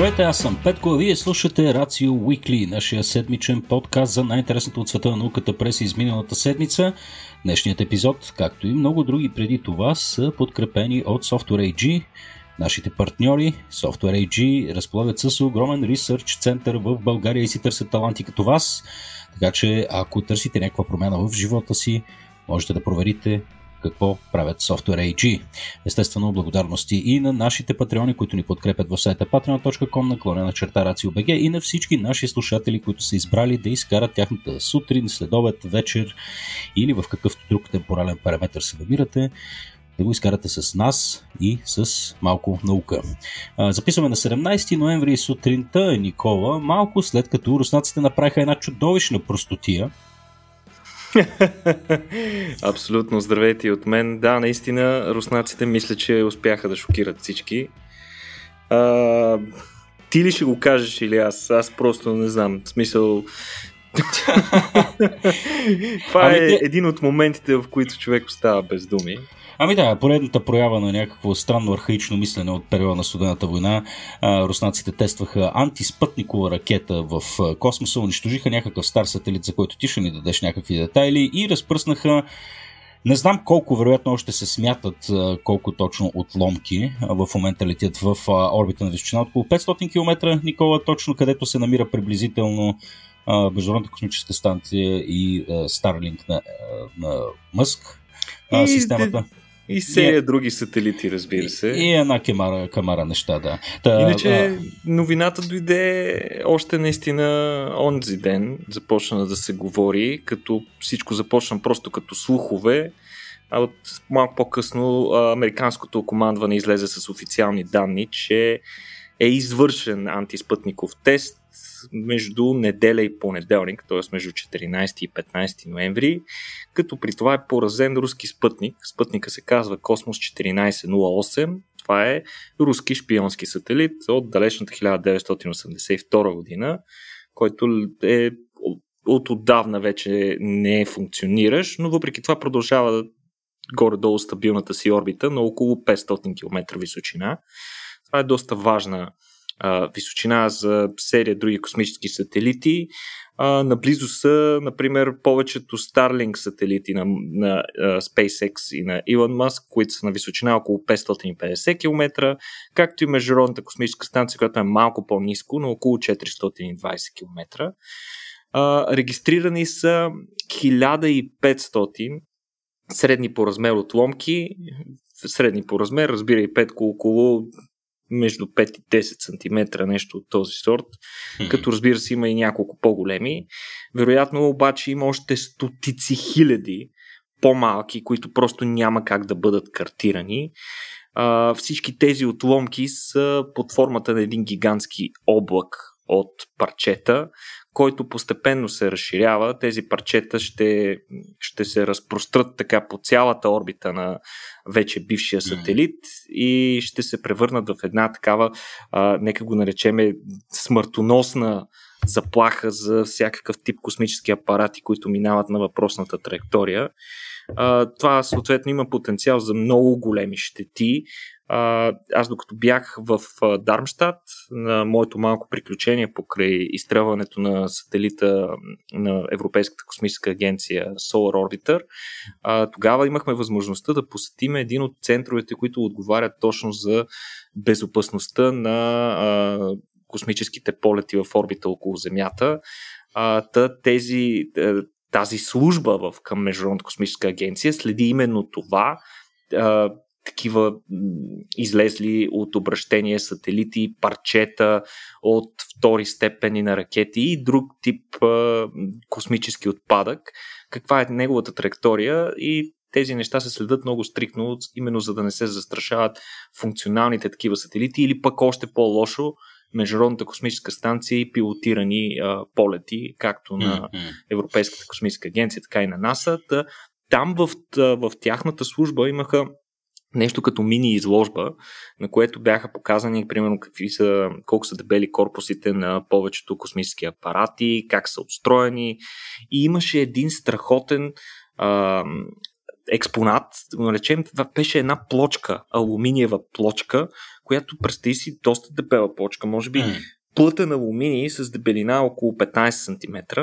Здравейте, аз съм Петко, а вие слушате Рацио Уикли, нашия седмичен подкаст за най-интересното от света на науката през изминалата седмица. Днешният епизод, както и много други преди това, са подкрепени от Software AG. Нашите партньори, Software AG, разполагат с огромен ресърч център в България и си търсят таланти като вас. Така че, ако търсите някаква промяна в живота си, можете да проверите какво правят Software AG. Естествено, благодарности и на нашите патреони, които ни подкрепят в сайта patreon.com наклоня на черта RACIO.BG и на всички наши слушатели, които са избрали да изкарат тяхната сутрин, следобед, вечер или в какъвто друг темпорален параметр се намирате, да го изкарате с нас и с малко наука. Записваме на 17 ноември сутринта, Никола, малко след като руснаците направиха една чудовищна простотия, Абсолютно, здравейте и от мен. Да, наистина, руснаците мисля, че успяха да шокират всички. А, ти ли ще го кажеш или аз? Аз просто не знам. В смисъл... Това ами, е един от моментите, в които човек остава без думи. Ами да, поредната проява на някакво странно архаично мислене от периода на студената война. А, руснаците тестваха антиспътникова ракета в космоса, унищожиха някакъв стар сателит, за който ти ще ни дадеш някакви детайли и разпръснаха не знам колко вероятно още се смятат колко точно отломки в момента летят в орбита на височина около 500 км, Никола, точно където се намира приблизително Международната космическа станция и Старлинг на, на Мъск и системата. И серия е, други сателити, разбира се. И една камара, камара неща, да. Та, Иначе а... новината дойде още наистина онзи ден, започна да се говори, като всичко започна просто като слухове, а от малко по-късно американското командване излезе с официални данни, че е извършен антиспътников тест между неделя и понеделник, т.е. между 14 и 15 ноември, като при това е поразен руски спътник. Спътника се казва Космос 1408. Това е руски шпионски сателит от далечната 1982 година, който е от отдавна вече не е функциониращ, но въпреки това продължава горе-долу стабилната си орбита на около 500 км височина. Това е доста важна височина за серия други космически сателити. А, наблизо са, например, повечето Starlink сателити на, на а, SpaceX и на Elon Musk, които са на височина около 550 км, както и Международната космическа станция, която е малко по-низко, на около 420 км. А, регистрирани са 1500 средни по размер отломки, средни по размер, разбира и 5 около между 5 и 10 см, нещо от този сорт, като разбира се има и няколко по-големи. Вероятно обаче има още стотици хиляди по-малки, които просто няма как да бъдат картирани. А, всички тези отломки са под формата на един гигантски облак от парчета, който постепенно се разширява. Тези парчета ще, ще се разпрострат така по цялата орбита на вече бившия сателит и ще се превърнат в една такава, а, нека го наречеме, смъртоносна заплаха за всякакъв тип космически апарати, които минават на въпросната траектория. А, това съответно има потенциал за много големи щети, аз докато бях в Дармштадт, на моето малко приключение покрай изстрелването на сателита на Европейската космическа агенция Solar Orbiter, тогава имахме възможността да посетим един от центровете, които отговарят точно за безопасността на космическите полети в орбита около Земята. Тези, тази служба в, към Международната космическа агенция следи именно това такива излезли от обращение сателити, парчета от втори степени на ракети и друг тип а, космически отпадък. Каква е неговата траектория и тези неща се следят много стрикно, именно за да не се застрашават функционалните такива сателити или пък още по-лошо Международната космическа станция и пилотирани а, полети, както на Европейската космическа агенция, така и на НАСА. Там в, в тяхната служба имаха нещо като мини изложба, на което бяха показани, примерно, какви са, колко са дебели корпусите на повечето космически апарати, как са устроени. И имаше един страхотен а, експонат, да го наречем, това беше една плочка, алуминиева плочка, която представи си доста дебела плочка, може би плътен алуминий с дебелина около 15 см,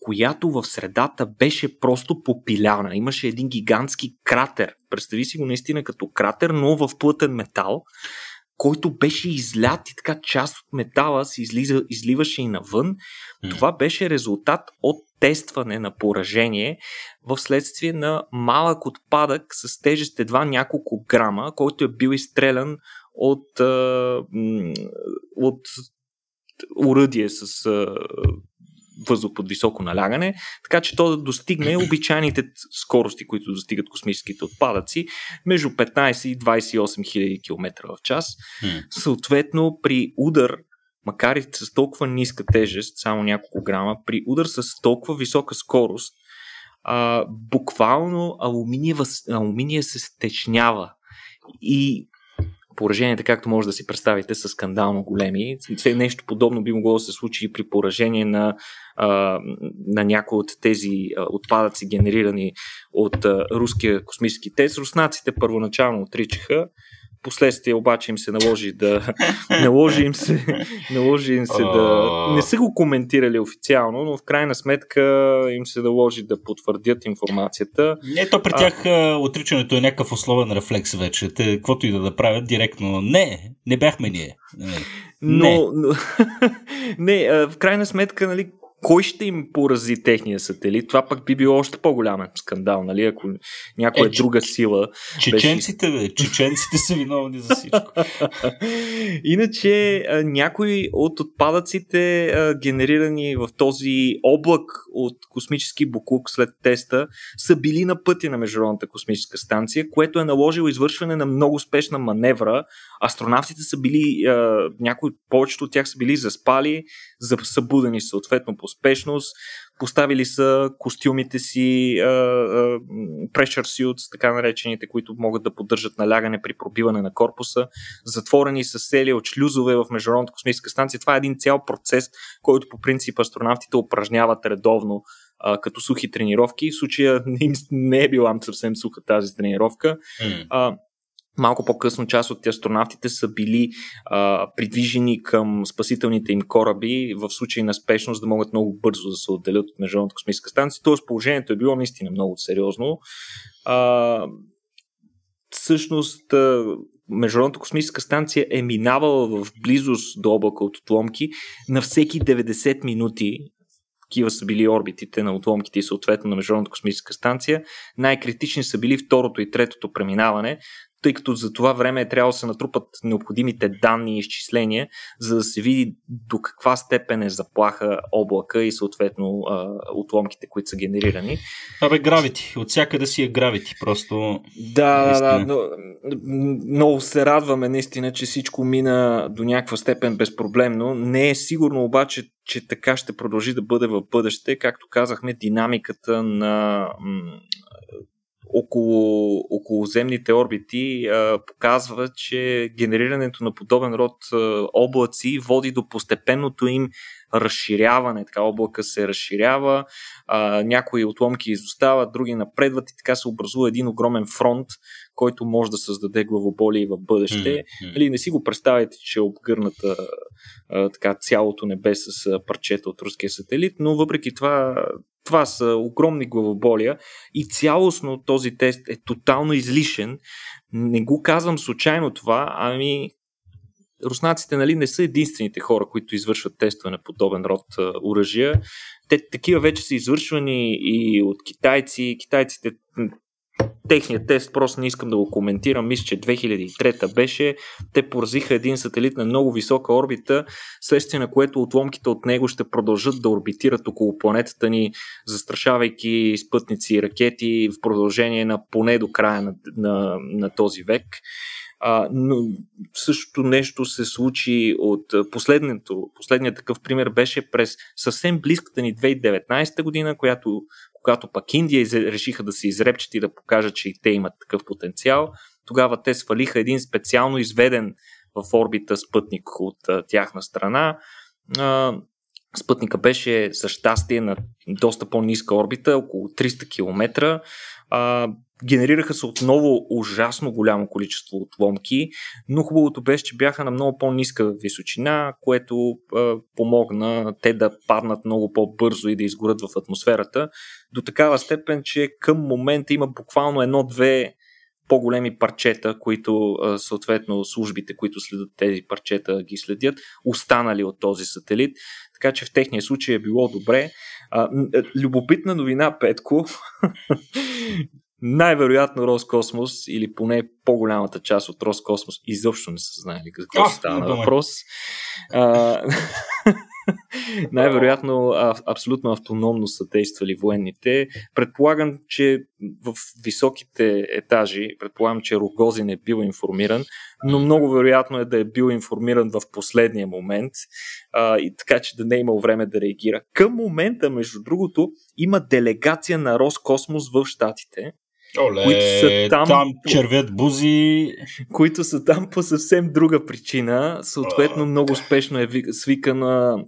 която в средата беше просто попиляна. Имаше един гигантски кратер. Представи си го наистина като кратер, но в плътен метал, който беше излят и така част от метала се излиза, изливаше и навън. Mm. Това беше резултат от тестване на поражение в следствие на малък отпадък с тежест едва няколко грама, който е бил изстрелян от, от уръдие с въздух под високо налягане, така че то да достигне обичайните скорости, които достигат космическите отпадъци, между 15 и 28 хиляди км в час. Съответно, при удар макар и с толкова ниска тежест, само няколко грама, при удар с толкова висока скорост, а, буквално алуминия, алуминия се стечнява. И пораженията, както може да си представите, са скандално големи. Нещо подобно би могло да се случи и при поражение на, на някои от тези отпадъци, генерирани от руския космически тест. Руснаците първоначално отричаха, Последствие обаче им се наложи да наложи им се, наложи им се да не са го коментирали официално, но в крайна сметка им се наложи да потвърдят информацията. Не, то при тях а... отричането е някакъв условен рефлекс вече. Те, каквото и да, да правят директно. Не, не бяхме ние. Не. Но, но не, в крайна сметка, нали, кой ще им порази техния сателит? Това пък би било още по-голям скандал, нали? Ако някоя е, друга сила. Чеченците, беше... бе, чеченците са виновни за всичко. Иначе, някои от отпадъците, генерирани в този облак от космически буклук след теста, са били на пътя на Международната космическа станция, което е наложило извършване на много спешна маневра. Астронавтите са били, някои, повечето от тях са били заспали, събудени съответно по успешност. Поставили са костюмите си, uh, uh, pressure suits, така наречените, които могат да поддържат налягане при пробиване на корпуса. Затворени са сели от шлюзове в Международната космическа станция. Това е един цял процес, който по принцип астронавтите упражняват редовно а, като сухи тренировки. В случая не, не е била съвсем суха тази тренировка. Mm. А, Малко по-късно част от астронавтите са били а, придвижени към спасителните им кораби в случай на спешност да могат много бързо да се отделят от Международната космическа станция. Тоест положението е било наистина много сериозно. А, всъщност Международната космическа станция е минавала в близост до облака от отломки на всеки 90 минути. Такива са били орбитите на отломките и съответно на Международната космическа станция. Най-критични са били второто и третото преминаване, тъй като за това време е трябвало да се натрупат необходимите данни и изчисления, за да се види до каква степен е заплаха облака и съответно отломките, които са генерирани. Абе, гравити. От всякъде си е гравити. Просто. Да, наистина. да, но, много се радваме наистина, че всичко мина до някаква степен безпроблемно. Не е сигурно обаче, че така ще продължи да бъде в бъдеще. Както казахме, динамиката на около, околоземните орбити а, показва, че генерирането на подобен род а, облаци води до постепенното им разширяване. Така облака се разширява, а, някои отломки изостават, други напредват и така се образува един огромен фронт, който може да създаде главоболие в бъдеще. Mm-hmm. Нали, не си го представяйте, че е обгърната а, така, цялото небе с а, парчета от руския сателит, но въпреки това това са огромни главоболия и цялостно този тест е тотално излишен. Не го казвам случайно това, ами руснаците нали, не са единствените хора, които извършват тестване на подобен род оръжия. Те такива вече са извършвани и от китайци. Китайците техният тест просто не искам да го коментирам. Мисля, че 2003 беше. Те поразиха един сателит на много висока орбита, следствие на което отломките от него ще продължат да орбитират около планетата ни, застрашавайки спътници и ракети в продължение на поне до края на, на, на този век. А, но същото нещо се случи от последното. Последният такъв пример беше през съвсем близката ни 2019 година, която когато пък Индия решиха да се изрепчат и да покажат, че и те имат такъв потенциал, тогава те свалиха един специално изведен в орбита спътник от а, тяхна страна. А, Спътника беше за щастие на доста по-ниска орбита, около 300 км. А, генерираха се отново ужасно голямо количество отломки, но хубавото беше, че бяха на много по-ниска височина, което а, помогна те да паднат много по-бързо и да изгорят в атмосферата, до такава степен, че към момента има буквално едно-две по-големи парчета, които съответно службите, които следят тези парчета, ги следят, останали от този сателит. Така че в техния случай е било добре. Е, любопитна новина, Петко. Най-вероятно Роскосмос или поне по-голямата част от Роскосмос изобщо не са знаели какво се става въпрос. А, Най-вероятно абсолютно автономно са действали военните. Предполагам, че в високите етажи, предполагам, че Рогозин е бил информиран, но много вероятно е да е бил информиран в последния момент, а, и така че да не е имал време да реагира. Към момента, между другото, има делегация на Роскосмос в Щатите, Оле, които са там, там червят бузи. Които са там по съвсем друга причина. Съответно, много успешно е свикана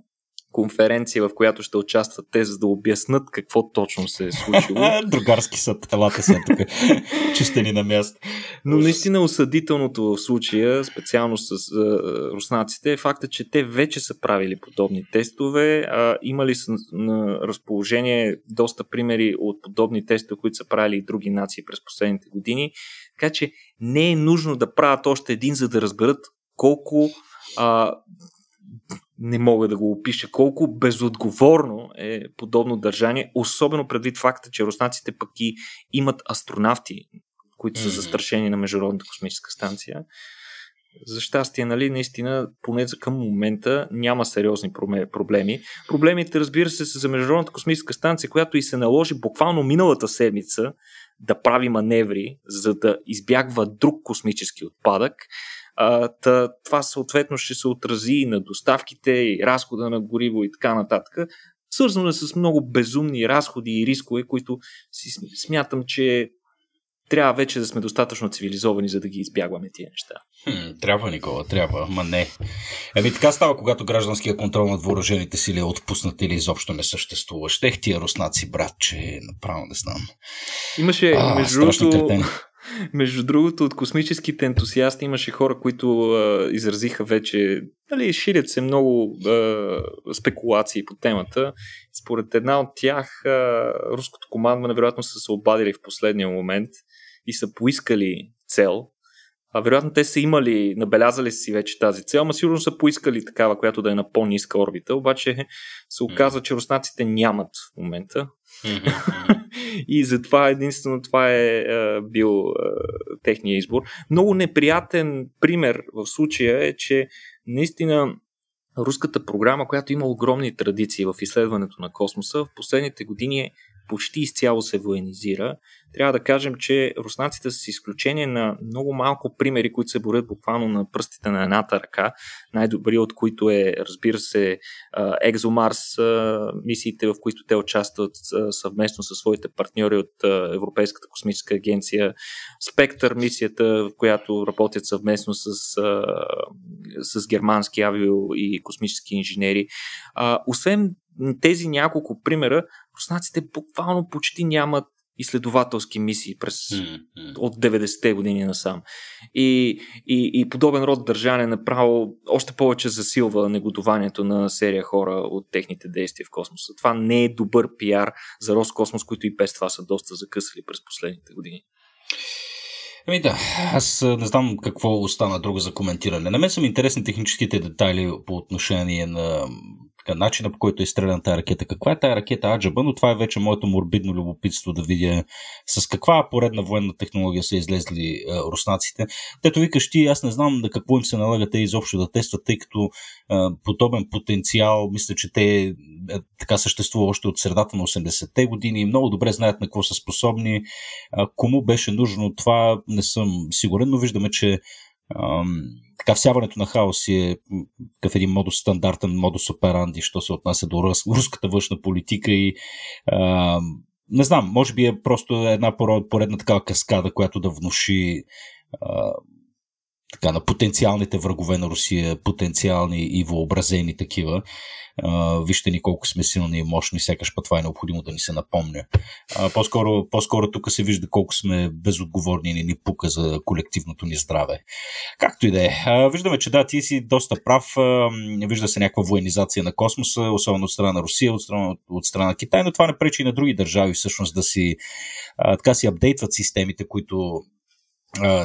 конференция, в която ще участват те, за да обяснат какво точно се е случило. Другарски съд, елата са тук, чистени на място. Но наистина осъдителното в случая, специално с uh, руснаците, е факта, че те вече са правили подобни тестове. А, имали са на разположение доста примери от подобни тестове, които са правили и други нации през последните години. Така че не е нужно да правят още един, за да разберат колко а, не мога да го опиша колко безотговорно е подобно държание, особено предвид факта, че руснаците пък и имат астронавти, които са застрашени на Международната космическа станция. За щастие, нали, наистина, поне към момента няма сериозни проблеми. Проблемите, разбира се, са за Международната космическа станция, която и се наложи буквално миналата седмица да прави маневри, за да избягва друг космически отпадък. А, та, това съответно ще се отрази и на доставките, и разхода на гориво и така нататък. Свързано е с много безумни разходи и рискове, които си смятам, че трябва вече да сме достатъчно цивилизовани, за да ги избягваме тия неща. Хм, трябва, Никола, трябва, ма не. Еми така става, когато гражданския контрол над въоръжените сили е отпуснат или изобщо не съществува. Щех тия руснаци, брат, че направо не знам. Имаше, а, между другото, между другото, от космическите ентусиасти имаше хора, които а, изразиха вече, нали, ширят се много а, спекулации по темата. Според една от тях, а, руското командване вероятно са се обадили в последния момент и са поискали цел. А вероятно те са имали, набелязали си вече тази цел, но сигурно са поискали такава, която да е на по-ниска орбита, обаче се оказва, че руснаците нямат в момента. и затова единствено това е, е бил е, техния избор. Много неприятен пример в случая е, че наистина руската програма, която има огромни традиции в изследването на космоса, в последните години е почти изцяло се военизира. Трябва да кажем, че руснаците с изключение на много малко примери, които се борят буквално на пръстите на едната ръка, най-добри от които е, разбира се, Екзомарс, мисиите, в които те участват съвместно със своите партньори от Европейската космическа агенция, Спектър, мисията, в която работят съвместно с, с германски авио и космически инженери. Освен тези няколко примера, руснаците буквално почти нямат изследователски мисии през mm-hmm. от 90-те години насам. И, и, и подобен род държане направо още повече засилва негодованието на серия хора от техните действия в космоса. Това не е добър пиар за Роскосмос, които и без това са доста закъсали през последните години. Ами да, аз не знам какво остана друго за коментиране. На мен са ми интересни техническите детайли по отношение на така, начина по който е стреляна тази ракета. Каква е тази ракета Аджаба, но това е вече моето морбидно любопитство да видя с каква поредна военна технология са излезли е, руснаците. Тето викаш ти, аз не знам на какво им се налага те изобщо да тестват, тъй като е, подобен потенциал, мисля, че те е, така съществува още от средата на 80-те години и много добре знаят на какво са способни. Е, кому беше нужно това, не съм сигурен, но виждаме, че така всяването на хаос е в един модус стандартен модус операнди, що се отнася до рус, руската външна политика и а, не знам, може би е просто една поредна такава каскада, която да внуши така, на потенциалните врагове на Русия, потенциални и въобразени такива. А, вижте ни колко сме силни и мощни, сякаш път това е необходимо да ни се напомня. А, по-скоро, по-скоро тук се вижда колко сме безотговорни и ни пука за колективното ни здраве. Както и да е. Виждаме, че да, ти си доста прав. А, вижда се някаква военизация на космоса, особено от страна на Русия, от страна, от страна на Китай, но това не пречи и на други държави всъщност да си, а, така си апдейтват системите, които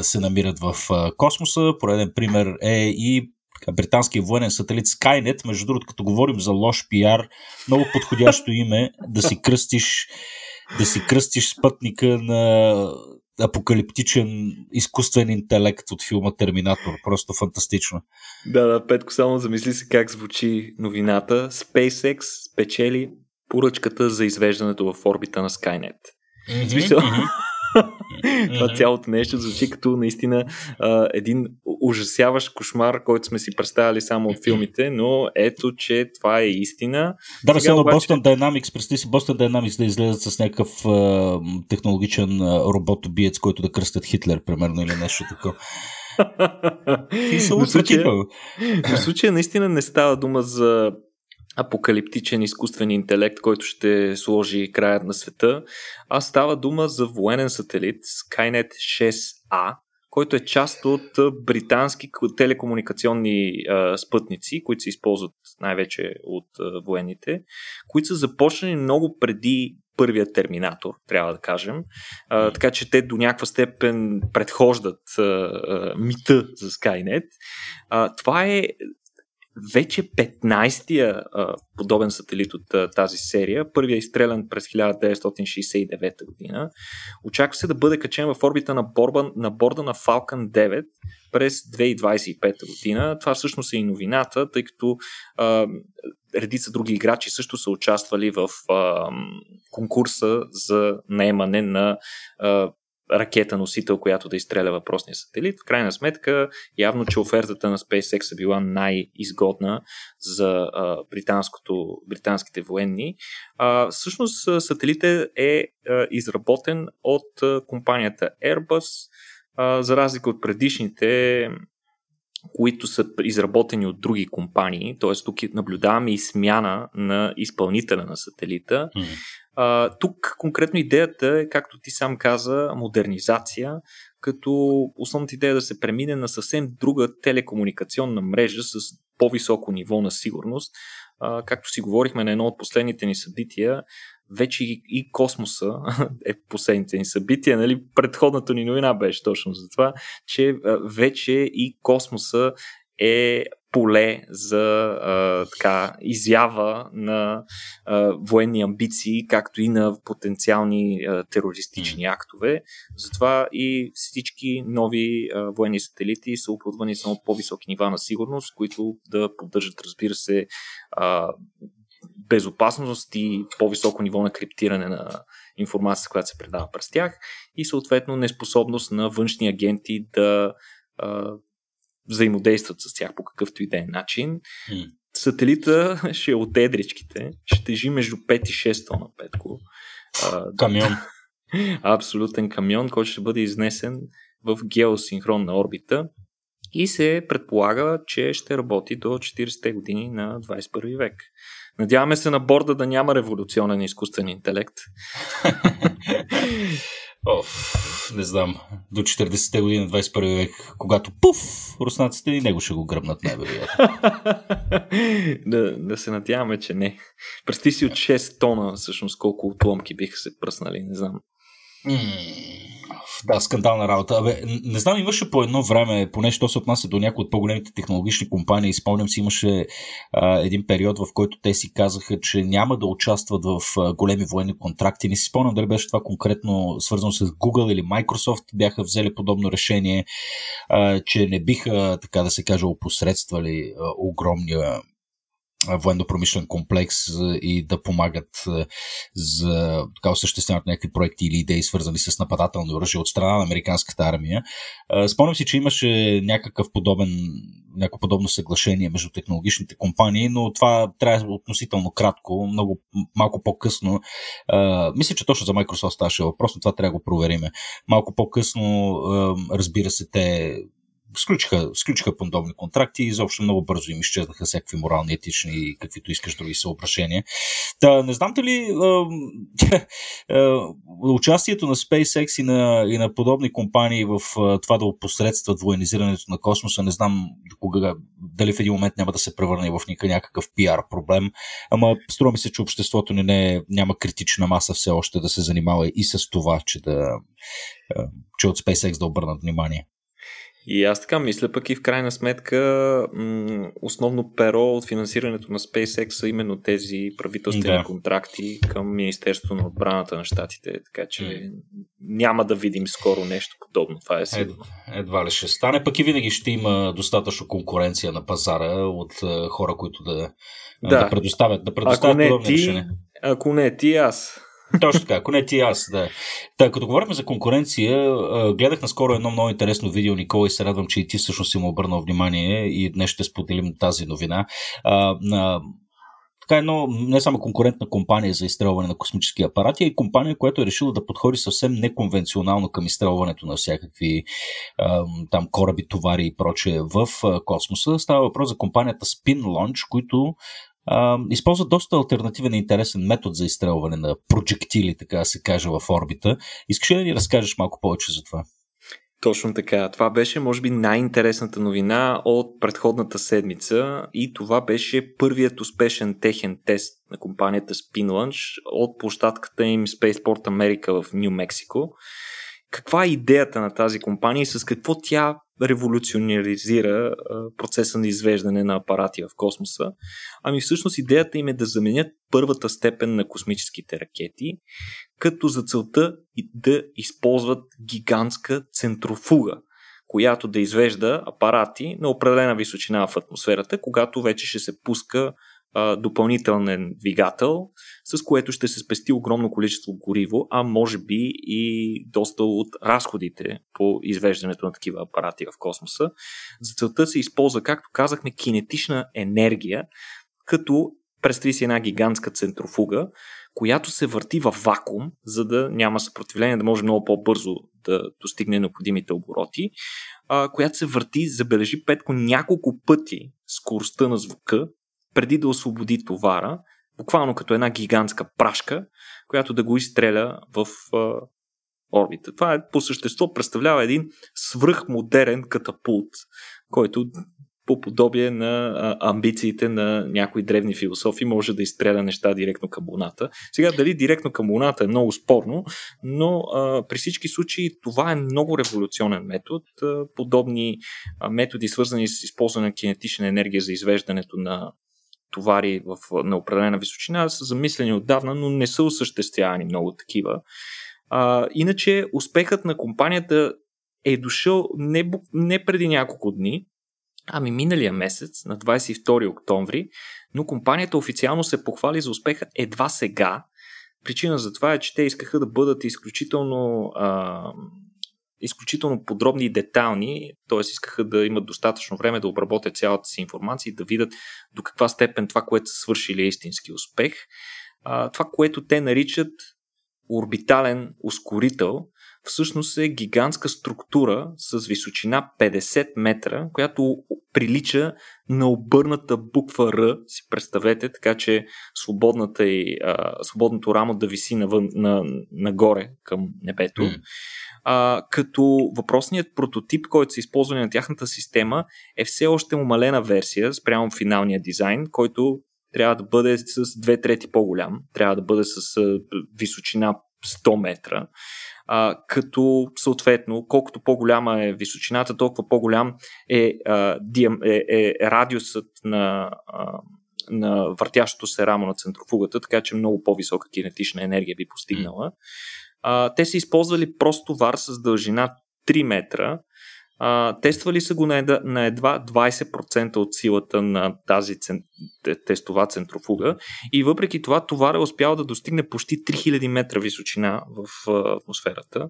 се намират в космоса. Пореден пример е и британския военен сателит Skynet. Между другото, като говорим за лош пиар, много подходящо име да си кръстиш да си кръстиш спътника на апокалиптичен изкуствен интелект от филма Терминатор. Просто фантастично. Да, да, Петко, само замисли се как звучи новината. SpaceX спечели поръчката за извеждането в орбита на Skynet. Mm-hmm, смисъл, mm-hmm. Това цялото нещо звучи като наистина а, един ужасяващ кошмар, който сме си представили само от филмите, но ето, че това е истина. Да, Сега, само обаче... Boston Dynamics, представи си Boston Dynamics да излезат с някакъв а, технологичен робот-убиец, който да кръстят Хитлер, примерно, или нещо такова. И са в случая, в случая наистина не става дума за апокалиптичен изкуствен интелект, който ще сложи краят на света, а става дума за военен сателит Skynet 6A, който е част от британски телекомуникационни а, спътници, които се използват най-вече от а, военните, които са започнали много преди първия терминатор, трябва да кажем. А, така че те до някаква степен предхождат а, а, мита за Skynet. А, това е вече 15-я а, подобен сателит от тази серия. Първият е изстрелян през 1969 година. Очаква се да бъде качен в орбита на, борба, на борда на Falcon 9 през 2025 година. Това всъщност е и новината, тъй като а, редица други играчи също са участвали в а, конкурса за наемане на а, ракета носител, която да изстреля въпросния сателит. В крайна сметка, явно, че офертата на SpaceX е била най-изгодна за а, британските военни. А, всъщност, сателитът е а, изработен от а, компанията Airbus, а, за разлика от предишните които са изработени от други компании, т.е. тук наблюдаваме и смяна на изпълнителя на сателита. Mm. А, тук конкретно идеята е, както ти сам каза, модернизация, като основната идея е да се премине на съвсем друга телекомуникационна мрежа с по-високо ниво на сигурност. А, както си говорихме на едно от последните ни събития, вече и, и космоса е последните ни събития. Нали? Предходната ни новина беше точно за това, че вече и космоса е поле за а, така, изява на а, военни амбиции, както и на потенциални а, терористични актове. Затова и всички нови а, военни сателити са оборудвани с много по-високи нива на сигурност, които да поддържат, разбира се, а, безопасност и по-високо ниво на криптиране на информацията, която се предава през тях и съответно неспособност на външни агенти да а, взаимодействат с тях по какъвто и да е начин. Mm. Сателита ще е от едричките, ще тежи между 5 и 6 тона, Петко. Камион. Абсолютен камион, който ще бъде изнесен в геосинхронна орбита и се предполага, че ще работи до 40-те години на 21 век. Надяваме се на борда да няма революционен изкуствен интелект. Оф, не знам. До 40-те години на 21 век, когато пуф, руснаците и него ще го гръбнат най-вероятно. да, да се надяваме, че не. Представи си от 6 тона, всъщност, колко отломки биха се пръснали, не знам. Да, скандална работа. Абе, не знам, имаше по едно време, поне що се отнася до някои от по-големите технологични компании, спомням си, имаше а, един период, в който те си казаха, че няма да участват в а, големи военни контракти. Не си спомням дали беше това конкретно свързано с Google или Microsoft, бяха взели подобно решение, а, че не биха, така да се каже, опосредствали а, огромния военно-промишлен комплекс и да помагат за така осъществяват някакви проекти или идеи, свързани с нападателни оръжия от страна на американската армия. Спомням си, че имаше някакъв подобен, някакво подобно съглашение между технологичните компании, но това трябва относително кратко, много малко по-късно. Мисля, че точно за Microsoft ставаше въпрос, но това трябва да го провериме. Малко по-късно, разбира се, те сключиха, сключиха подобни контракти и изобщо много бързо им изчезнаха всякакви морални, етични и каквито искаш други съображения. Та, не знам дали участието на SpaceX и на, и на подобни компании в това да опосредстват военизирането на космоса, не знам кога, дали в един момент няма да се превърне в някакъв пиар проблем, ама струва ми се, че обществото не, не няма критична маса все още да се занимава и с това, че, да, че от SpaceX да обърнат внимание. И аз така мисля, пък и в крайна сметка м- основно перо от финансирането на SpaceX са именно тези правителствени да. контракти към Министерството на отбраната на щатите, така че mm. няма да видим скоро нещо подобно, това е сигурно. Ед, едва ли ще стане, пък и винаги ще има достатъчно конкуренция на пазара от uh, хора, които да, да. да предоставят, да предоставят ако не подобни ти, решения. Ако не ти, аз. Точно така, ако не ти аз, да. Та, като говорим за конкуренция, гледах наскоро едно много интересно видео, Никола, и се радвам, че и ти всъщност си му обърнал внимание и днес ще споделим тази новина. А, на така едно не само конкурентна компания за изстрелване на космически апарати, а и компания, която е решила да подходи съвсем неконвенционално към изстрелването на всякакви а, там кораби, товари и прочее в космоса. Става въпрос за компанията Spin Launch, които а, използват доста альтернативен и интересен метод за изстрелване на проектили, така да се каже, в орбита. Искаш ли да ни разкажеш малко повече за това? Точно така. Това беше, може би, най-интересната новина от предходната седмица и това беше първият успешен техен тест на компанията Spin Launch от площадката им Spaceport America в Нью Мексико. Каква е идеята на тази компания и с какво тя революционеризира процеса на извеждане на апарати в космоса. Ами всъщност идеята им е да заменят първата степен на космическите ракети, като за целта да използват гигантска центрофуга, която да извежда апарати на определена височина в атмосферата, когато вече ще се пуска допълнителен двигател, с което ще се спести огромно количество гориво, а може би и доста от разходите по извеждането на такива апарати в космоса. За целта се използва, както казахме, кинетична енергия, като представи си една гигантска центрофуга, която се върти в вакуум, за да няма съпротивление, да може много по-бързо да достигне необходимите обороти, която се върти, забележи Петко, няколко пъти скоростта на звука, преди да освободи товара, буквално като една гигантска прашка, която да го изстреля в а, орбита. Това е, по същество представлява един свръхмодерен катапулт, който по подобие на а, амбициите на някои древни философи може да изстреля неща директно към Луната. Сега дали директно към Луната е много спорно, но а, при всички случаи това е много революционен метод. А, подобни а, методи, свързани с използване на кинетична енергия за извеждането на товари в, на определена височина са замислени отдавна, но не са осъществявани много такива. А, иначе успехът на компанията е дошъл не, не преди няколко дни, ами миналия месец, на 22 октомври, но компанията официално се похвали за успеха едва сега. Причина за това е, че те искаха да бъдат изключително а, изключително подробни и детални, т.е. искаха да имат достатъчно време да обработят цялата си информация и да видят до каква степен това, което са свършили е истински успех. А, това, което те наричат орбитален ускорител, всъщност е гигантска структура с височина 50 метра, която прилича на обърната буква Р, си представете, така че свободната и, а, свободното рамо да виси навън, на, нагоре към небето. Mm а, като въпросният прототип, който са използвани на тяхната система, е все още умалена версия спрямо финалния дизайн, който трябва да бъде с две трети по-голям, трябва да бъде с височина 100 метра, а, като съответно, колкото по-голяма е височината, толкова по-голям е, а, диам, е, е радиусът на, а, на въртящото се рамо на центрофугата, така че много по-висока кинетична енергия би постигнала. А, те са използвали прост товар с дължина 3 метра. А, тествали са го на, едва, на едва 20% от силата на тази цен, тестова центрофуга и въпреки това товар е успял да достигне почти 3000 метра височина в а, атмосферата.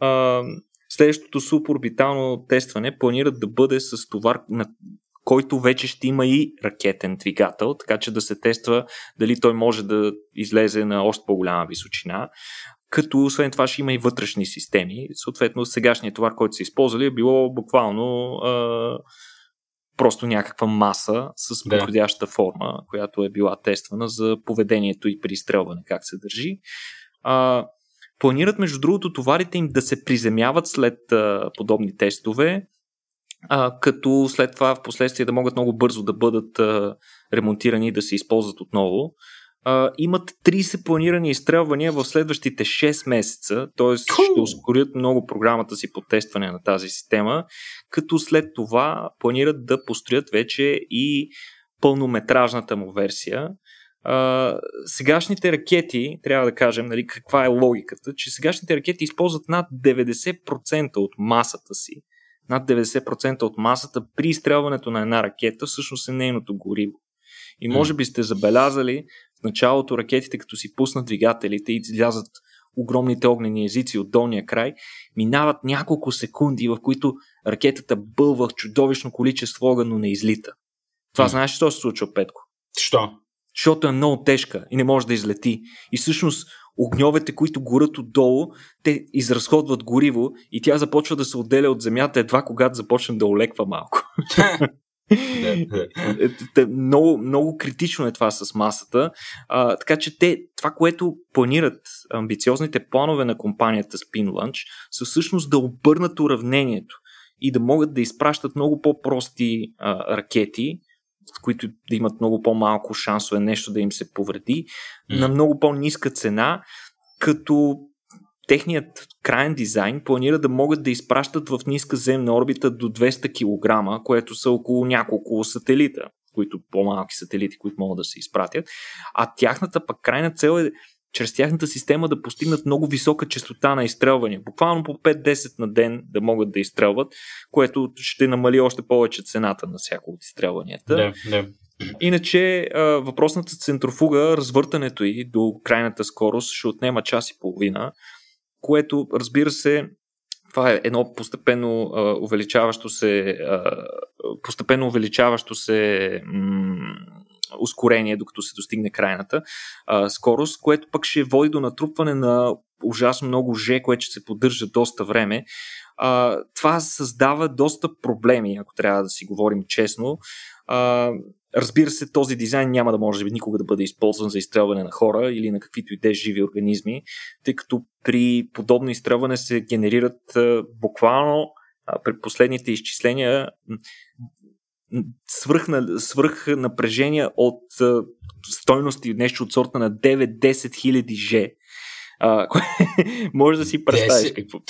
А, следващото суборбитално тестване планират да бъде с товар на който вече ще има и ракетен двигател, така че да се тества дали той може да излезе на още по-голяма височина. Като освен това ще има и вътрешни системи. Съответно, сегашният товар, който са използвали, е било буквално а, просто някаква маса с подходяща форма, която е била тествана за поведението и при изстрелване, как се държи. А, планират, между другото, товарите им да се приземяват след а, подобни тестове, а, като след това в последствие да могат много бързо да бъдат а, ремонтирани и да се използват отново а, имат 30 планирани изстрелвания в следващите 6 месеца, т.е. ще ускорят много програмата си по тестване на тази система, като след това планират да построят вече и пълнометражната му версия. А, сегашните ракети, трябва да кажем нали, каква е логиката, че сегашните ракети използват над 90% от масата си. Над 90% от масата при изстрелването на една ракета всъщност е нейното гориво. И може би сте забелязали в началото ракетите, като си пуснат двигателите и излязат огромните огнени езици от долния край, минават няколко секунди, в които ракетата бълва чудовищно количество огън, но не излита. Това знаеш ли, що се случва, Петко? Що? Защото е много тежка и не може да излети. И всъщност огньовете, които горят отдолу, те изразходват гориво и тя започва да се отделя от земята едва когато започне да олеква малко. Е, много, много критично е това с масата. А, така че те, това, което планират амбициозните планове на компанията Spin Launch, са всъщност да обърнат уравнението и да могат да изпращат много по-прости а, ракети, с които да имат много по-малко шансове нещо да им се повреди, mm. на много по-ниска цена, като техният крайен дизайн планира да могат да изпращат в ниска земна орбита до 200 кг, което са около няколко сателита, които по-малки сателити, които могат да се изпратят. А тяхната пък крайна цел е чрез тяхната система да постигнат много висока частота на изстрелване. Буквално по 5-10 на ден да могат да изстрелват, което ще намали още повече цената на всяко от изстрелванията. Да, да. Иначе въпросната центрофуга, развъртането й до крайната скорост ще отнема час и половина, което разбира се това е едно постепенно а, увеличаващо се а, постепенно увеличаващо се м- ускорение, докато се достигне крайната а, скорост, което пък ще води до натрупване на ужасно много Ж, което ще се поддържа доста време. А, това създава доста проблеми, ако трябва да си говорим честно. А, Разбира се, този дизайн няма да може никога да бъде използван за изстрелване на хора или на каквито и де живи организми, тъй като при подобно изстрелване се генерират буквално при последните изчисления свръх, свръх напрежения от стойности нещо от сорта на 9-10 хиляди Ж. може да си представиш 10... какво.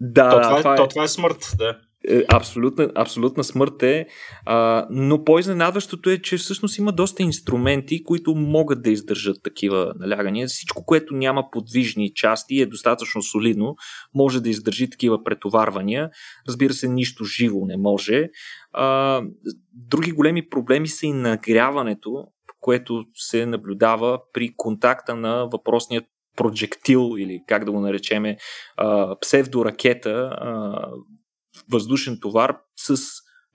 Да, то, това, е, това, е... то, това е смърт, да. Е, абсолютна, абсолютна смърт е, а, но по-изненадващото е, че всъщност има доста инструменти, които могат да издържат такива налягания. Всичко, което няма подвижни части и е достатъчно солидно, може да издържи такива претоварвания. Разбира се, нищо живо не може. А, други големи проблеми са и нагряването, което се наблюдава при контакта на въпросният проджектил или как да го наречеме псевдоракета въздушен товар с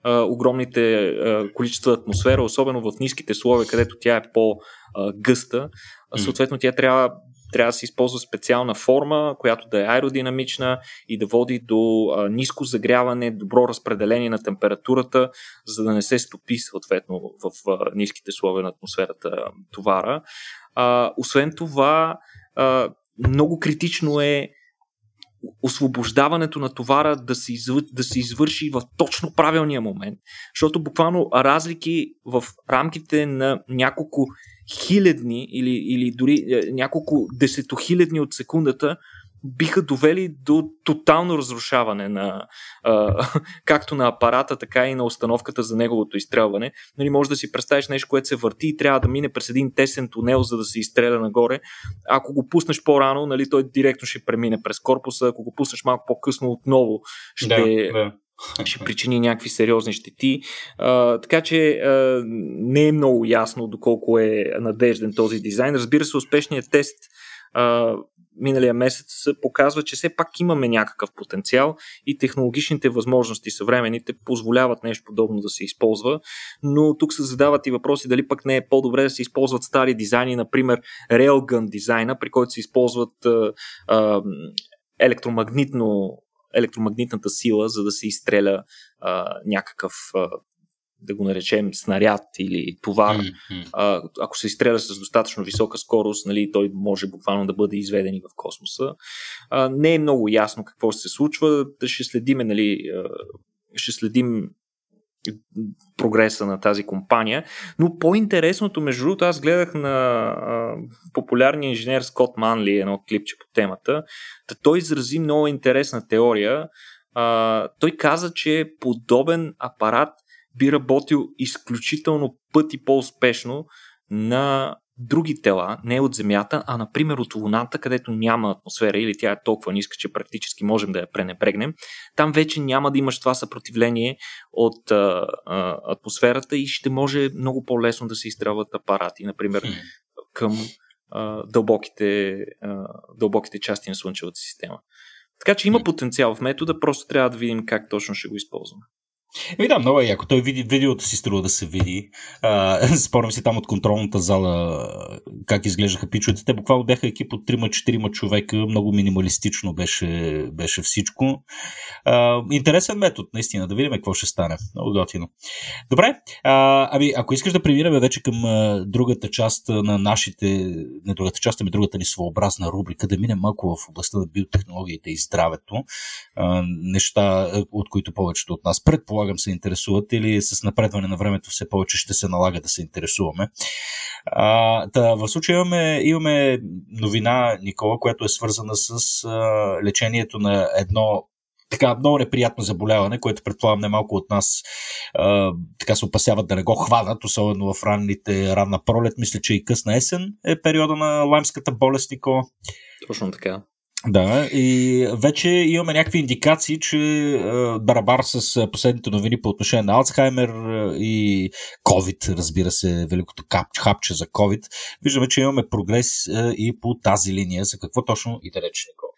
а, огромните а, количества атмосфера, особено в ниските слоеве, където тя е по-гъста. Съответно, тя трябва трябва да се използва специална форма, която да е аеродинамична и да води до а, ниско загряване, добро разпределение на температурата, за да не се стопи съответно в а, ниските слоеве на атмосферата товара. А, освен това, а, много критично е освобождаването на товара да се, извър... да се извърши в точно правилния момент. Защото буквално разлики в рамките на няколко хилядни или, или дори е, няколко десетохилядни от секундата биха довели до тотално разрушаване на а, както на апарата, така и на установката за неговото изстрелване. Нали, може да си представиш нещо, което се върти и трябва да мине през един тесен тунел, за да се изстреля нагоре. Ако го пуснеш по-рано, нали, той директно ще премине през корпуса. Ако го пуснеш малко по-късно, отново ще, да, да ще причини някакви сериозни щети. А, така че а, не е много ясно доколко е надежден този дизайн. Разбира се, успешният тест а, миналия месец показва, че все пак имаме някакъв потенциал и технологичните възможности съвременните позволяват нещо подобно да се използва, но тук се задават и въпроси дали пък не е по-добре да се използват стари дизайни, например Railgun дизайна, при който се използват а, а, електромагнитно електромагнитната сила, за да се изстреля а, някакъв а, да го наречем снаряд или товар, mm-hmm. а, ако се изстреля с достатъчно висока скорост, нали, той може буквално да бъде изведен и в космоса. А, не е много ясно какво ще се случва. Ще следиме, нали, ще следим прогреса на тази компания. Но по-интересното, между другото, аз гледах на а, популярния инженер Скот Манли едно клипче по темата. Та той изрази много интересна теория. А, той каза, че подобен апарат би работил изключително пъти по-успешно на други тела, не от Земята, а например от Луната, където няма атмосфера или тя е толкова ниска, че практически можем да я пренебрегнем. Там вече няма да имаш това съпротивление от а, а, атмосферата и ще може много по-лесно да се изстрелват апарати, например към а, дълбоките, а, дълбоките части на Слънчевата система. Така че има потенциал в метода, просто трябва да видим как точно ще го използваме. Еми да, много е яко. Той види, видеото си струва да се види. спомням си там от контролната зала как изглеждаха пичовете. Те буквално бяха екип от 3-4 човека. Много минималистично беше, беше всичко. А, интересен метод, наистина. Да видим какво ще стане. Много готино. Добре. А, ами, ако искаш да преминем вече към а, другата част на нашите, не другата част, ами другата ни своеобразна рубрика, да минем малко в областта на биотехнологиите и здравето. А, неща, от които повечето от нас предполагат предполагам, се интересуват или с напредване на времето все повече ще се налага да се интересуваме. А, да, в случая имаме, имаме новина, Никола, която е свързана с а, лечението на едно така много неприятно заболяване, което предполагам немалко от нас а, така се опасяват да не го хванат, особено в ранните, ранна пролет. Мисля, че и късна есен е периода на лаймската болест, Никола. Точно така. Да, и вече имаме някакви индикации, че барабар с последните новини по отношение на Алцхаймер и COVID, разбира се, великото хапче за COVID, виждаме, че имаме прогрес и по тази линия. За какво точно и да рече, Никол?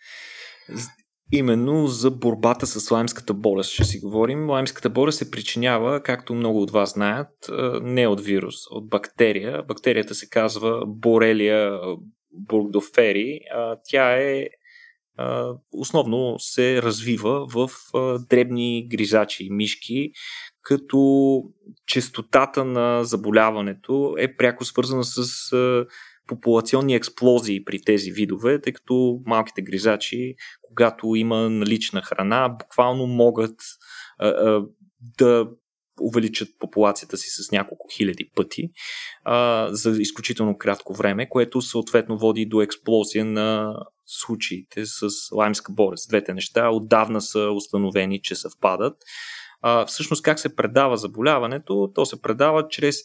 Именно за борбата с лаймската болест ще си говорим. Лаймската болест се причинява, както много от вас знаят, не от вирус, от бактерия. Бактерията се казва Борелия бургдофери. Тя е основно се развива в дребни гризачи и мишки, като частотата на заболяването е пряко свързана с популационни експлозии при тези видове, тъй като малките гризачи, когато има налична храна, буквално могат да увеличат популацията си с няколко хиляди пъти а, за изключително кратко време, което съответно води до експлозия на случаите с лаймска болест. Двете неща отдавна са установени, че съвпадат. А, всъщност как се предава заболяването? То се предава чрез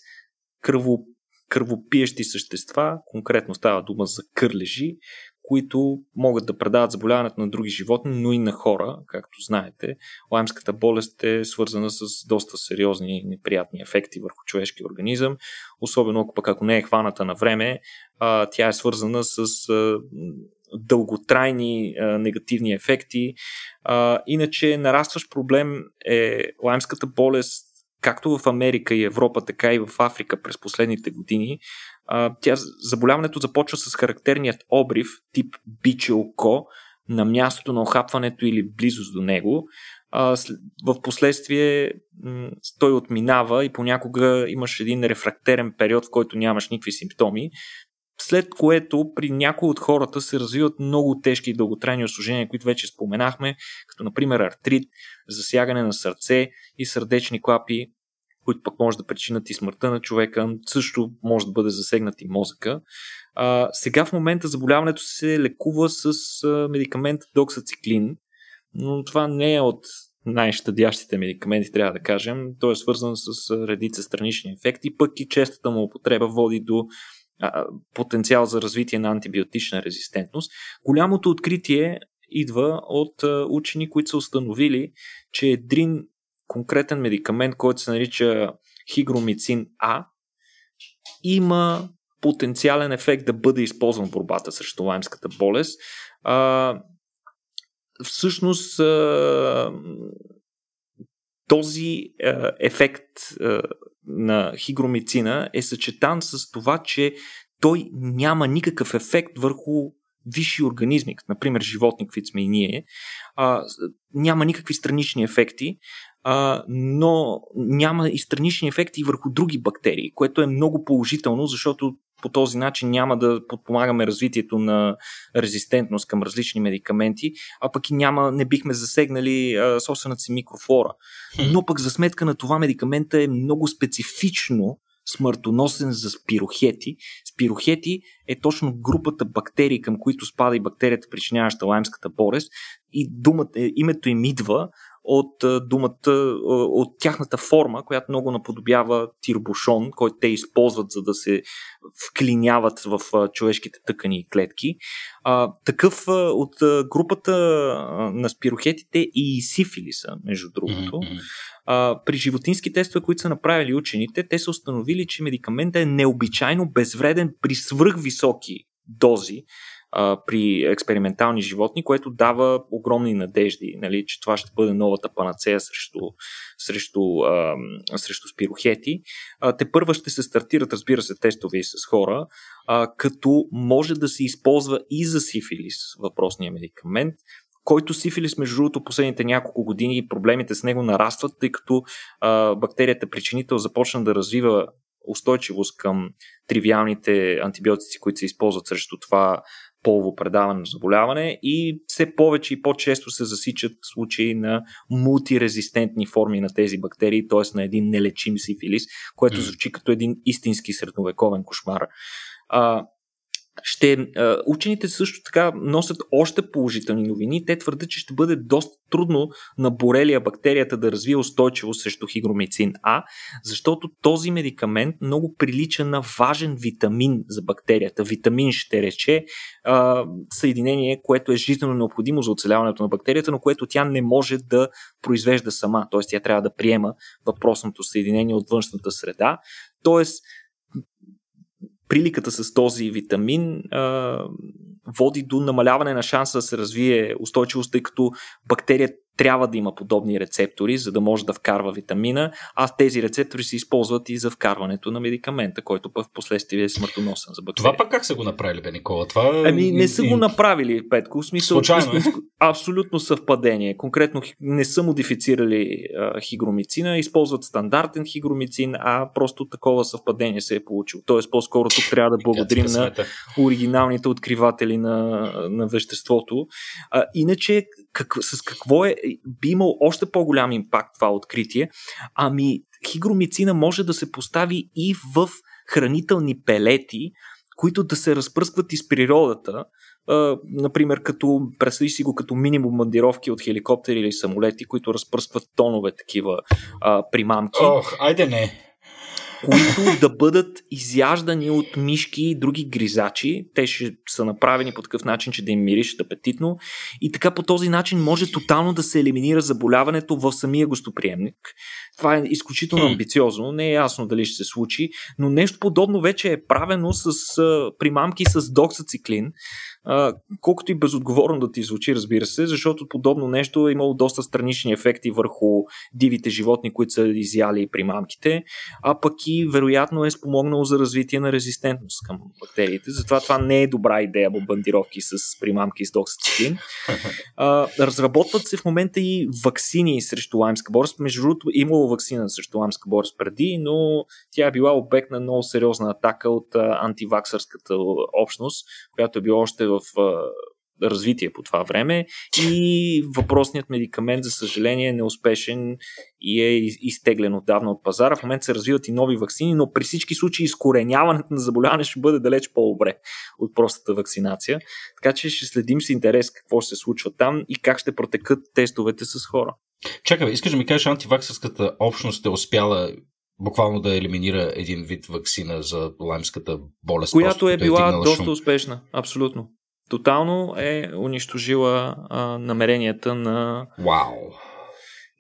кръво, кръвопиещи същества, конкретно става дума за кърлежи, които могат да предават заболяването на други животни, но и на хора, както знаете. Лаймската болест е свързана с доста сериозни и неприятни ефекти върху човешкия организъм, особено пък ако не е хваната на време, тя е свързана с дълготрайни а, негативни ефекти. А, иначе нарастващ проблем е лаймската болест както в Америка и Европа, така и в Африка през последните години. А, тя, заболяването започва с характерният обрив тип биче око на мястото на охапването или близост до него. В последствие той отминава и понякога имаш един рефрактерен период, в който нямаш никакви симптоми, след което при някои от хората се развиват много тежки и дълготрайни осложнения, които вече споменахме, като например артрит, засягане на сърце и сърдечни клапи, които пък може да причинат и смъртта на човека, също може да бъде засегнат и мозъка. А, сега в момента заболяването се лекува с а, медикамент доксациклин, но това не е от най-щадящите медикаменти, трябва да кажем. Той е свързан с редица странични ефекти, пък и честата му употреба води до потенциал за развитие на антибиотична резистентност. Голямото откритие идва от учени, които са установили, че един конкретен медикамент, който се нарича хигромицин А, има потенциален ефект да бъде използван в борбата срещу лаймската болест. Всъщност този а, ефект а, на хигромицина е съчетан с това, че той няма никакъв ефект върху висши организми, например животни, каквито сме и ние, а, няма никакви странични ефекти, а, но няма и странични ефекти върху други бактерии, което е много положително, защото по този начин няма да подпомагаме развитието на резистентност към различни медикаменти, а пък и няма, не бихме засегнали а, собствената си микрофлора. Но пък за сметка на това медикамента е много специфично смъртоносен за спирохети. Спирохети е точно групата бактерии, към които спада и бактерията, причиняваща лаймската болест. И думата, името им идва от думата, от тяхната форма, която много наподобява тирбушон, който те използват за да се вклиняват в човешките тъкани и клетки. А, такъв от групата на спирохетите и сифилиса, между другото. А, при животински тестове, които са направили учените, те са установили, че медикаментът е необичайно безвреден при свръхвисоки дози а, при експериментални животни, което дава огромни надежди, нали, че това ще бъде новата панацея срещу, срещу, а, срещу спирохети. А, те първа ще се стартират, разбира се, тестове и с хора, а, като може да се използва и за сифилис въпросния медикамент, който сифилис, между другото, последните няколко години проблемите с него нарастват, тъй като а, бактерията причинител започна да развива устойчивост към тривиалните антибиотици, които се използват срещу това полово предаване заболяване и все повече и по-често се засичат случаи на мултирезистентни форми на тези бактерии, т.е. на един нелечим сифилис, което звучи като един истински средновековен кошмар. А, ще, учените също така носят още положителни новини. Те твърдят, че ще бъде доста трудно на борелия бактерията да развие устойчивост срещу хигромицин А, защото този медикамент много прилича на важен витамин за бактерията. Витамин ще рече съединение, което е жизненно необходимо за оцеляването на бактерията, но което тя не може да произвежда сама. Т.е. тя трябва да приема въпросното съединение от външната среда. Тоест, приликата с този витамин а, води до намаляване на шанса да се развие устойчивост, тъй като бактерия трябва да има подобни рецептори, за да може да вкарва витамина, а тези рецептори се използват и за вкарването на медикамента, който пък в последствие е смъртоносен за бактерия. Това пък как са го направили, бе, Никола? Това... Ами не са го направили, Петко. В смисъл, Случайно е. Абсолютно съвпадение. Конкретно не са модифицирали а, хигромицина, използват стандартен хигромицин, а просто такова съвпадение се е получило. Тоест, по-скоро тук трябва да благодарим на оригиналните откриватели на, на веществото. А, иначе, как, с какво е би имал още по-голям импакт това откритие. Ами, хигромицина може да се постави и в хранителни пелети, които да се разпръскват из природата, Uh, например, като, представи си го като минимум мандировки от хеликоптери или самолети, които разпръскват тонове такива uh, примамки. Ох, айде не които да бъдат изяждани от мишки и други гризачи. Те ще са направени по такъв начин, че да им миришат апетитно. И така по този начин може тотално да се елиминира заболяването в самия гостоприемник. Това е изключително амбициозно, не е ясно дали ще се случи, но нещо подобно вече е правено с примамки с доксациклин, колкото и безотговорно да ти звучи, разбира се, защото подобно нещо е имало доста странични ефекти върху дивите животни, които са изяли примамките, а пък и вероятно е спомогнало за развитие на резистентност към бактериите. Затова това не е добра идея бомбандировки с примамки с доксациклин. разработват се в момента и вакцини срещу лаймска болест. Между другото, имало вакцина срещу лаймска болест преди, но тя е била обект на много сериозна атака от антиваксърската общност, която е била още в развитие по това време и въпросният медикамент, за съжаление, е неуспешен и е изтеглен отдавна от пазара. В момента се развиват и нови вакцини, но при всички случаи изкореняването на заболяване ще бъде далеч по-добре от простата вакцинация. Така че ще следим с интерес какво ще се случва там и как ще протекат тестовете с хора. Чакай, искаш да ми кажеш, антиваксърската общност е успяла буквално да елиминира един вид вакцина за лаймската болест. Която е била е доста шум. успешна, абсолютно. Тотално е унищожила а, намеренията на Вау.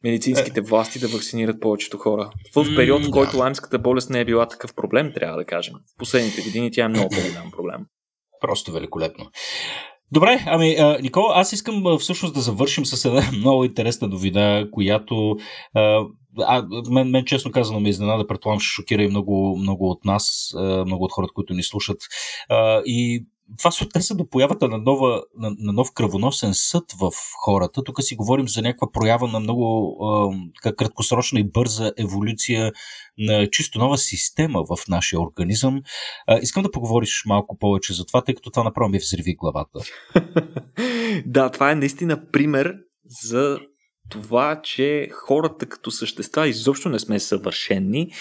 медицинските власти да вакцинират повечето хора. В период, в който лаймската болест не е била такъв проблем, трябва да кажем. В последните години тя е много по-голям проблем. Просто великолепно. Добре, ами, а, Никола, аз искам а, всъщност да завършим с една много интересна новина, която а, а, мен, мен честно казано ме изненада, предполагам, ще шокира и много, много от нас, много от хората, които ни слушат. И това се отнесе до появата на, нова, на, на нов кръвоносен съд в хората. Тук си говорим за някаква проява на много а, краткосрочна и бърза еволюция на чисто нова система в нашия организъм. А, искам да поговориш малко повече за това, тъй като това направо ми взриви главата. да, това е наистина пример за това, че хората като същества изобщо не сме съвършенни,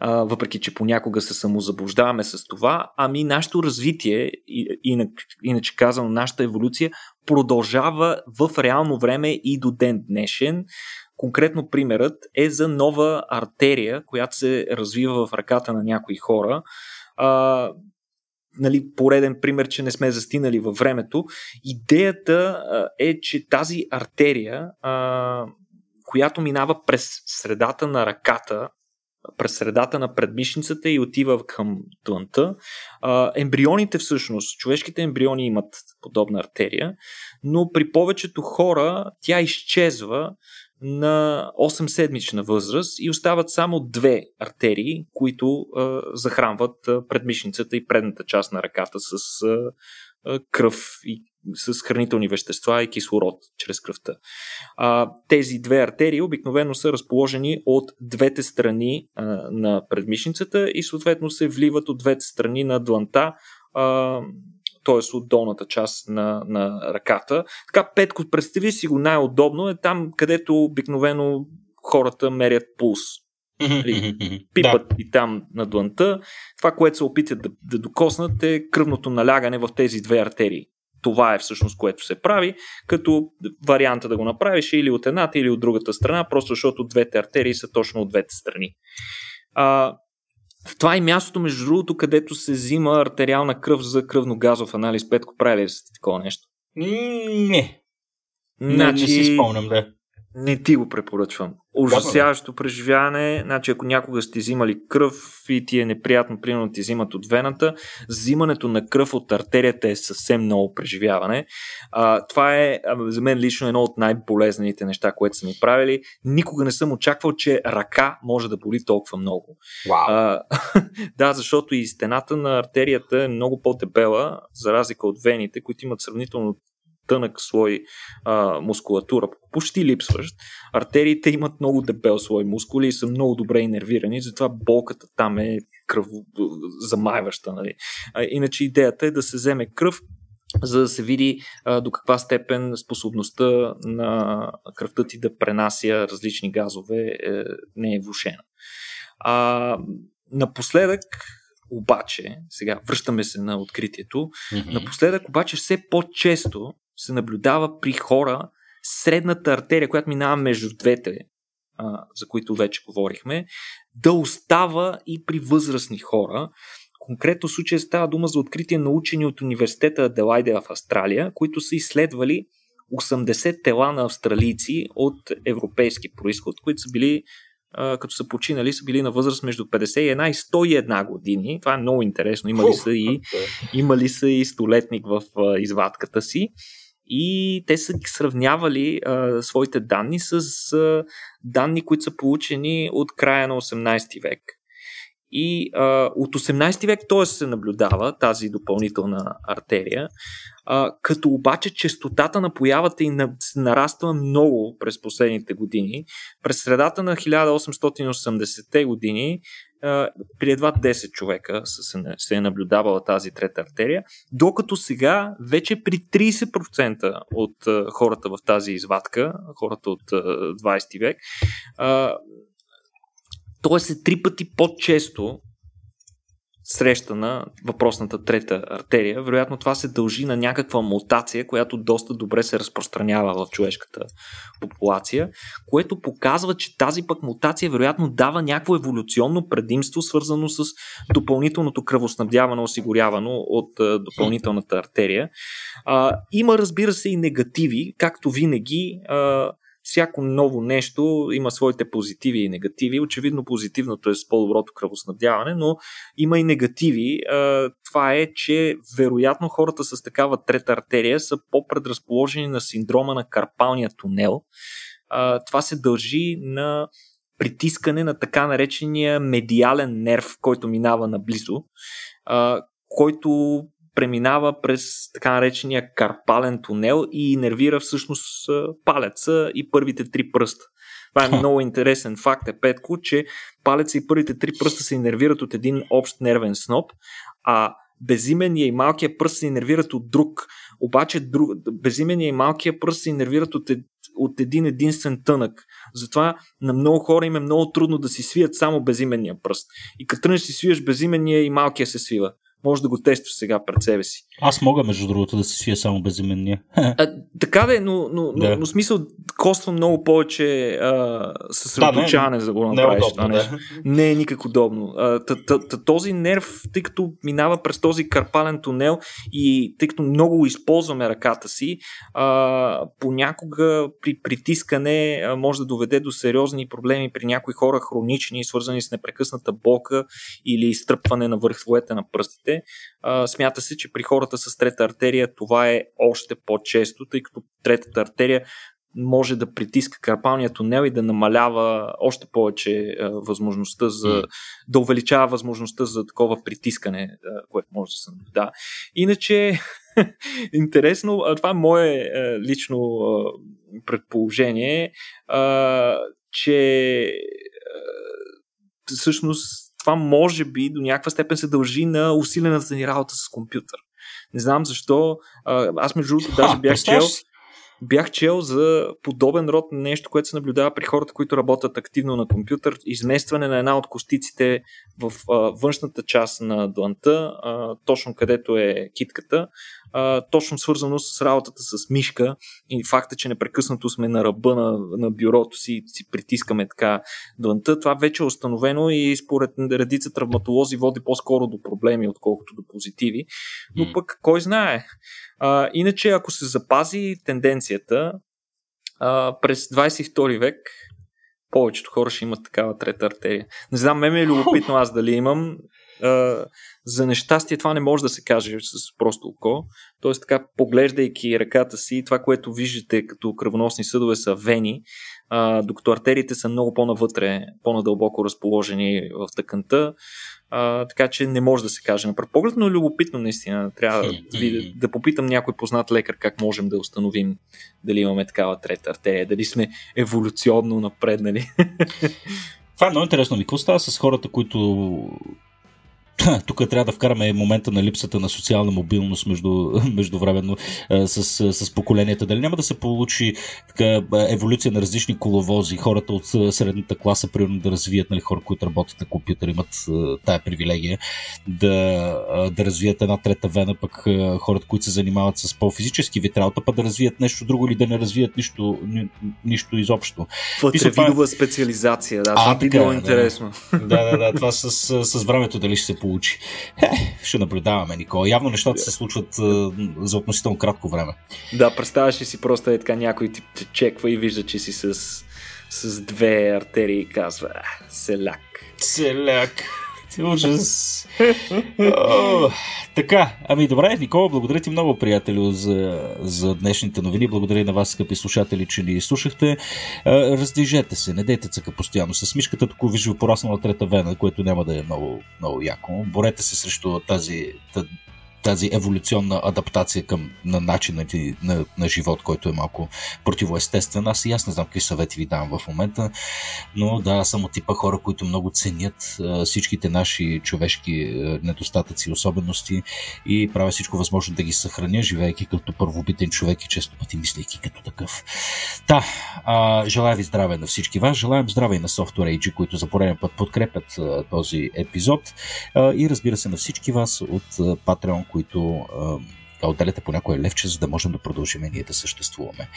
а, въпреки че понякога се самозаблуждаваме с това, ами нашето развитие, иначе, иначе казано нашата еволюция, продължава в реално време и до ден днешен. Конкретно примерът е за нова артерия, която се развива в ръката на някои хора. А, нали, пореден пример, че не сме застинали във времето. Идеята е, че тази артерия, която минава през средата на ръката, през средата на предмишницата и отива към длънта. А, ембрионите всъщност, човешките ембриони имат подобна артерия, но при повечето хора тя изчезва на 8-седмична възраст и остават само две артерии, които а, захранват а, предмишницата и предната част на ръката с а, кръв и с хранителни вещества и кислород чрез кръвта. А, тези две артерии обикновено са разположени от двете страни а, на предмишницата и съответно се вливат от двете страни на дланта. А, т.е. от долната част на, на ръката. Така, Петко, представи си го най-удобно е там, където обикновено хората мерят пулс. Нали, пипат да. и там на дланта. Това, което се опитат да, да докоснат е кръвното налягане в тези две артерии. Това е всъщност което се прави, като варианта да го направиш е или от едната, или от другата страна, просто защото двете артерии са точно от двете страни. А, това е мястото, между другото, където се взима артериална кръв за кръвно-газов анализ. Петко, прави ли такова нещо? Не. Значи, не, не си спомням, да. Не ти го препоръчвам. Ужасяващо преживяване. Значи, ако някога сте взимали кръв и ти е неприятно, примерно ти взимат от вената, взимането на кръв от артерията е съвсем много преживяване. А, това е за мен лично едно от най-болезнените неща, което са ми правили. Никога не съм очаквал, че ръка може да боли толкова много. Wow. А, да, защото и стената на артерията е много по-дебела, за разлика от вените, които имат сравнително тънък слой а, мускулатура, почти липсващ. Артериите имат много дебел слой мускули и са много добре инервирани, затова болката там е кръв замайваща. Нали? А, иначе идеята е да се вземе кръв, за да се види а, до каква степен способността на кръвта ти да пренася различни газове е, не е влушена. А, напоследък обаче, сега връщаме се на откритието, mm-hmm. напоследък обаче все по-често се наблюдава при хора средната артерия, която минава между двете, а, за които вече говорихме, да остава и при възрастни хора. Конкретно в случая става дума за откритие на учени от университета Аделайде в Австралия, които са изследвали 80 тела на австралийци от европейски происход, които са били като са починали, са били на възраст между 51 и 101 години. Това е много интересно. Имали са и, имали са и столетник в извадката си и те са сравнявали а, своите данни с а, данни, които са получени от края на 18 век. И а, от 18 век т.е. се наблюдава тази допълнителна артерия, а, като обаче частотата на появата и на, нараства много през последните години. През средата на 1880-те години при едва 10 човека се е наблюдавала тази трета артерия, докато сега вече при 30% от хората в тази извадка, хората от 20 век, т.е. е три пъти по-често среща на въпросната трета артерия. Вероятно това се дължи на някаква мутация, която доста добре се разпространява в човешката популация, което показва, че тази пък мутация вероятно дава някакво еволюционно предимство, свързано с допълнителното кръвоснабдяване, осигурявано от допълнителната артерия. А, има, разбира се, и негативи, както винаги. А, всяко ново нещо има своите позитиви и негативи. Очевидно позитивното е с по-доброто кръвоснабдяване, но има и негативи. Това е, че вероятно хората с такава трета артерия са по-предразположени на синдрома на карпалния тунел. Това се дължи на притискане на така наречения медиален нерв, който минава наблизо, който преминава през така наречения карпален тунел и нервира всъщност палеца и първите три пръста. Това е много интересен факт, е Петко, че палеца и първите три пръста се инервират от един общ нервен сноп, а безименния и малкия пръст се инервират от друг. Обаче друг, безименния и малкия пръст се инервират от, от един единствен тънък. Затова на много хора им е много трудно да си свият само безименния пръст. И като тръгнеш си свиеш безименния и малкия се свива може да го тестваш сега пред себе си. Аз мога, между другото, да се свия само безименния. А, така да е, но, но, да. но, но смисъл коства много повече а, съсредоточаване да, за да го направиш. Не, удобно, да. не е никак удобно. А, т, т, т, този нерв, тъй като минава през този карпален тунел и тъй като много използваме ръката си, а, понякога при притискане а, може да доведе до сериозни проблеми при някои хора, хронични, свързани с непрекъсната болка или изтръпване на върховете на пръстите артериите. А, смята се, че при хората с трета артерия това е още по-често, тъй като третата артерия може да притиска карпалния тунел и да намалява още повече а, възможността за. Mm. да увеличава възможността за такова притискане, а, което може да се наблюдава. Иначе, интересно, а това е мое а, лично а, предположение, а, че а, всъщност това може би до някаква степен се дължи на усилената ни работа с компютър. Не знам защо. Аз между другото даже бях чел, бях чел за подобен род нещо, което се наблюдава при хората, които работят активно на компютър. Изместване на една от костиците в а, външната част на дланта, а, точно където е китката, а, точно свързано с работата с мишка и факта, че непрекъснато сме на ръба на, на бюрото си, си притискаме така дланта. Това вече е установено и според редица травматолози води по-скоро до проблеми, отколкото до позитиви. Но пък, кой знае? А, иначе, ако се запази тенденцията, а, през 22 век повечето хора ще имат такава трета артерия. Не знам, ме ми е любопитно аз дали имам. За нещастие това не може да се каже с просто око. Тоест така, поглеждайки ръката си, това, което виждате като кръвоносни съдове са вени, а, докато артериите са много по-навътре, по-надълбоко разположени в тъканта. А, така че не може да се каже на пръв поглед, но е любопитно наистина. Трябва да, да попитам някой познат лекар как можем да установим дали имаме такава трета артерия, дали сме еволюционно напреднали. Това е много интересно. Ми, какво става с хората, които тук трябва да вкараме момента на липсата на социална мобилност между, междувременно с, с поколенията. Дали няма да се получи така, еволюция на различни коловози, хората от средната класа, примерно да развият, нали, хора, които работят на компютър, имат тая привилегия да, да развият една трета вена, пък хората, които се занимават с по-физически вид работа, пък да развият нещо друго или да не развият нищо, ни, нищо изобщо. Вътревидова специализация, да, това би било интересно. Да, да, да, това с, с времето дали ще се получи получи. Е, ще наблюдаваме, Никола. Явно нещата се случват а, за относително кратко време. Да, представяш ли си просто е така някой ти чеква и вижда, че си с, с две артерии и казва селяк. Селяк. Ужас. Така, ами добре, Никола, благодаря ти много, приятелю, за, за днешните новини. Благодаря на вас, скъпи слушатели, че ни слушахте. Раздвижете се, не дейте цъка постоянно. С мишката тук вижда пораснала трета вена, което няма да е много, много яко. Борете се срещу тази тази еволюционна адаптация към на начина на, на, на живот, който е малко противоестествен. Аз и аз не знам какви съвети ви давам в момента, но да, съм от типа хора, които много ценят а, всичките наши човешки недостатъци и особености и правя всичко възможно да ги съхраня, живеейки като първобитен човек и често пъти мислейки като такъв. Да, а, желая ви здраве на всички вас, желаем здраве и на Software Age, които за пореден път подкрепят а, този епизод а, и разбира се на всички вас от а, Patreon, които а, отделяте по някое левче, за да можем да продължим ние да съществуваме.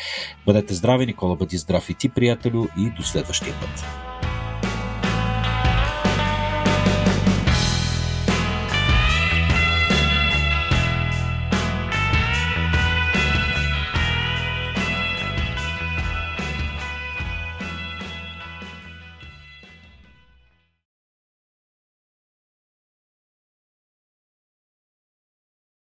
Бъдете здрави, Никола, бъди здрав и ти, приятелю, и до следващия път.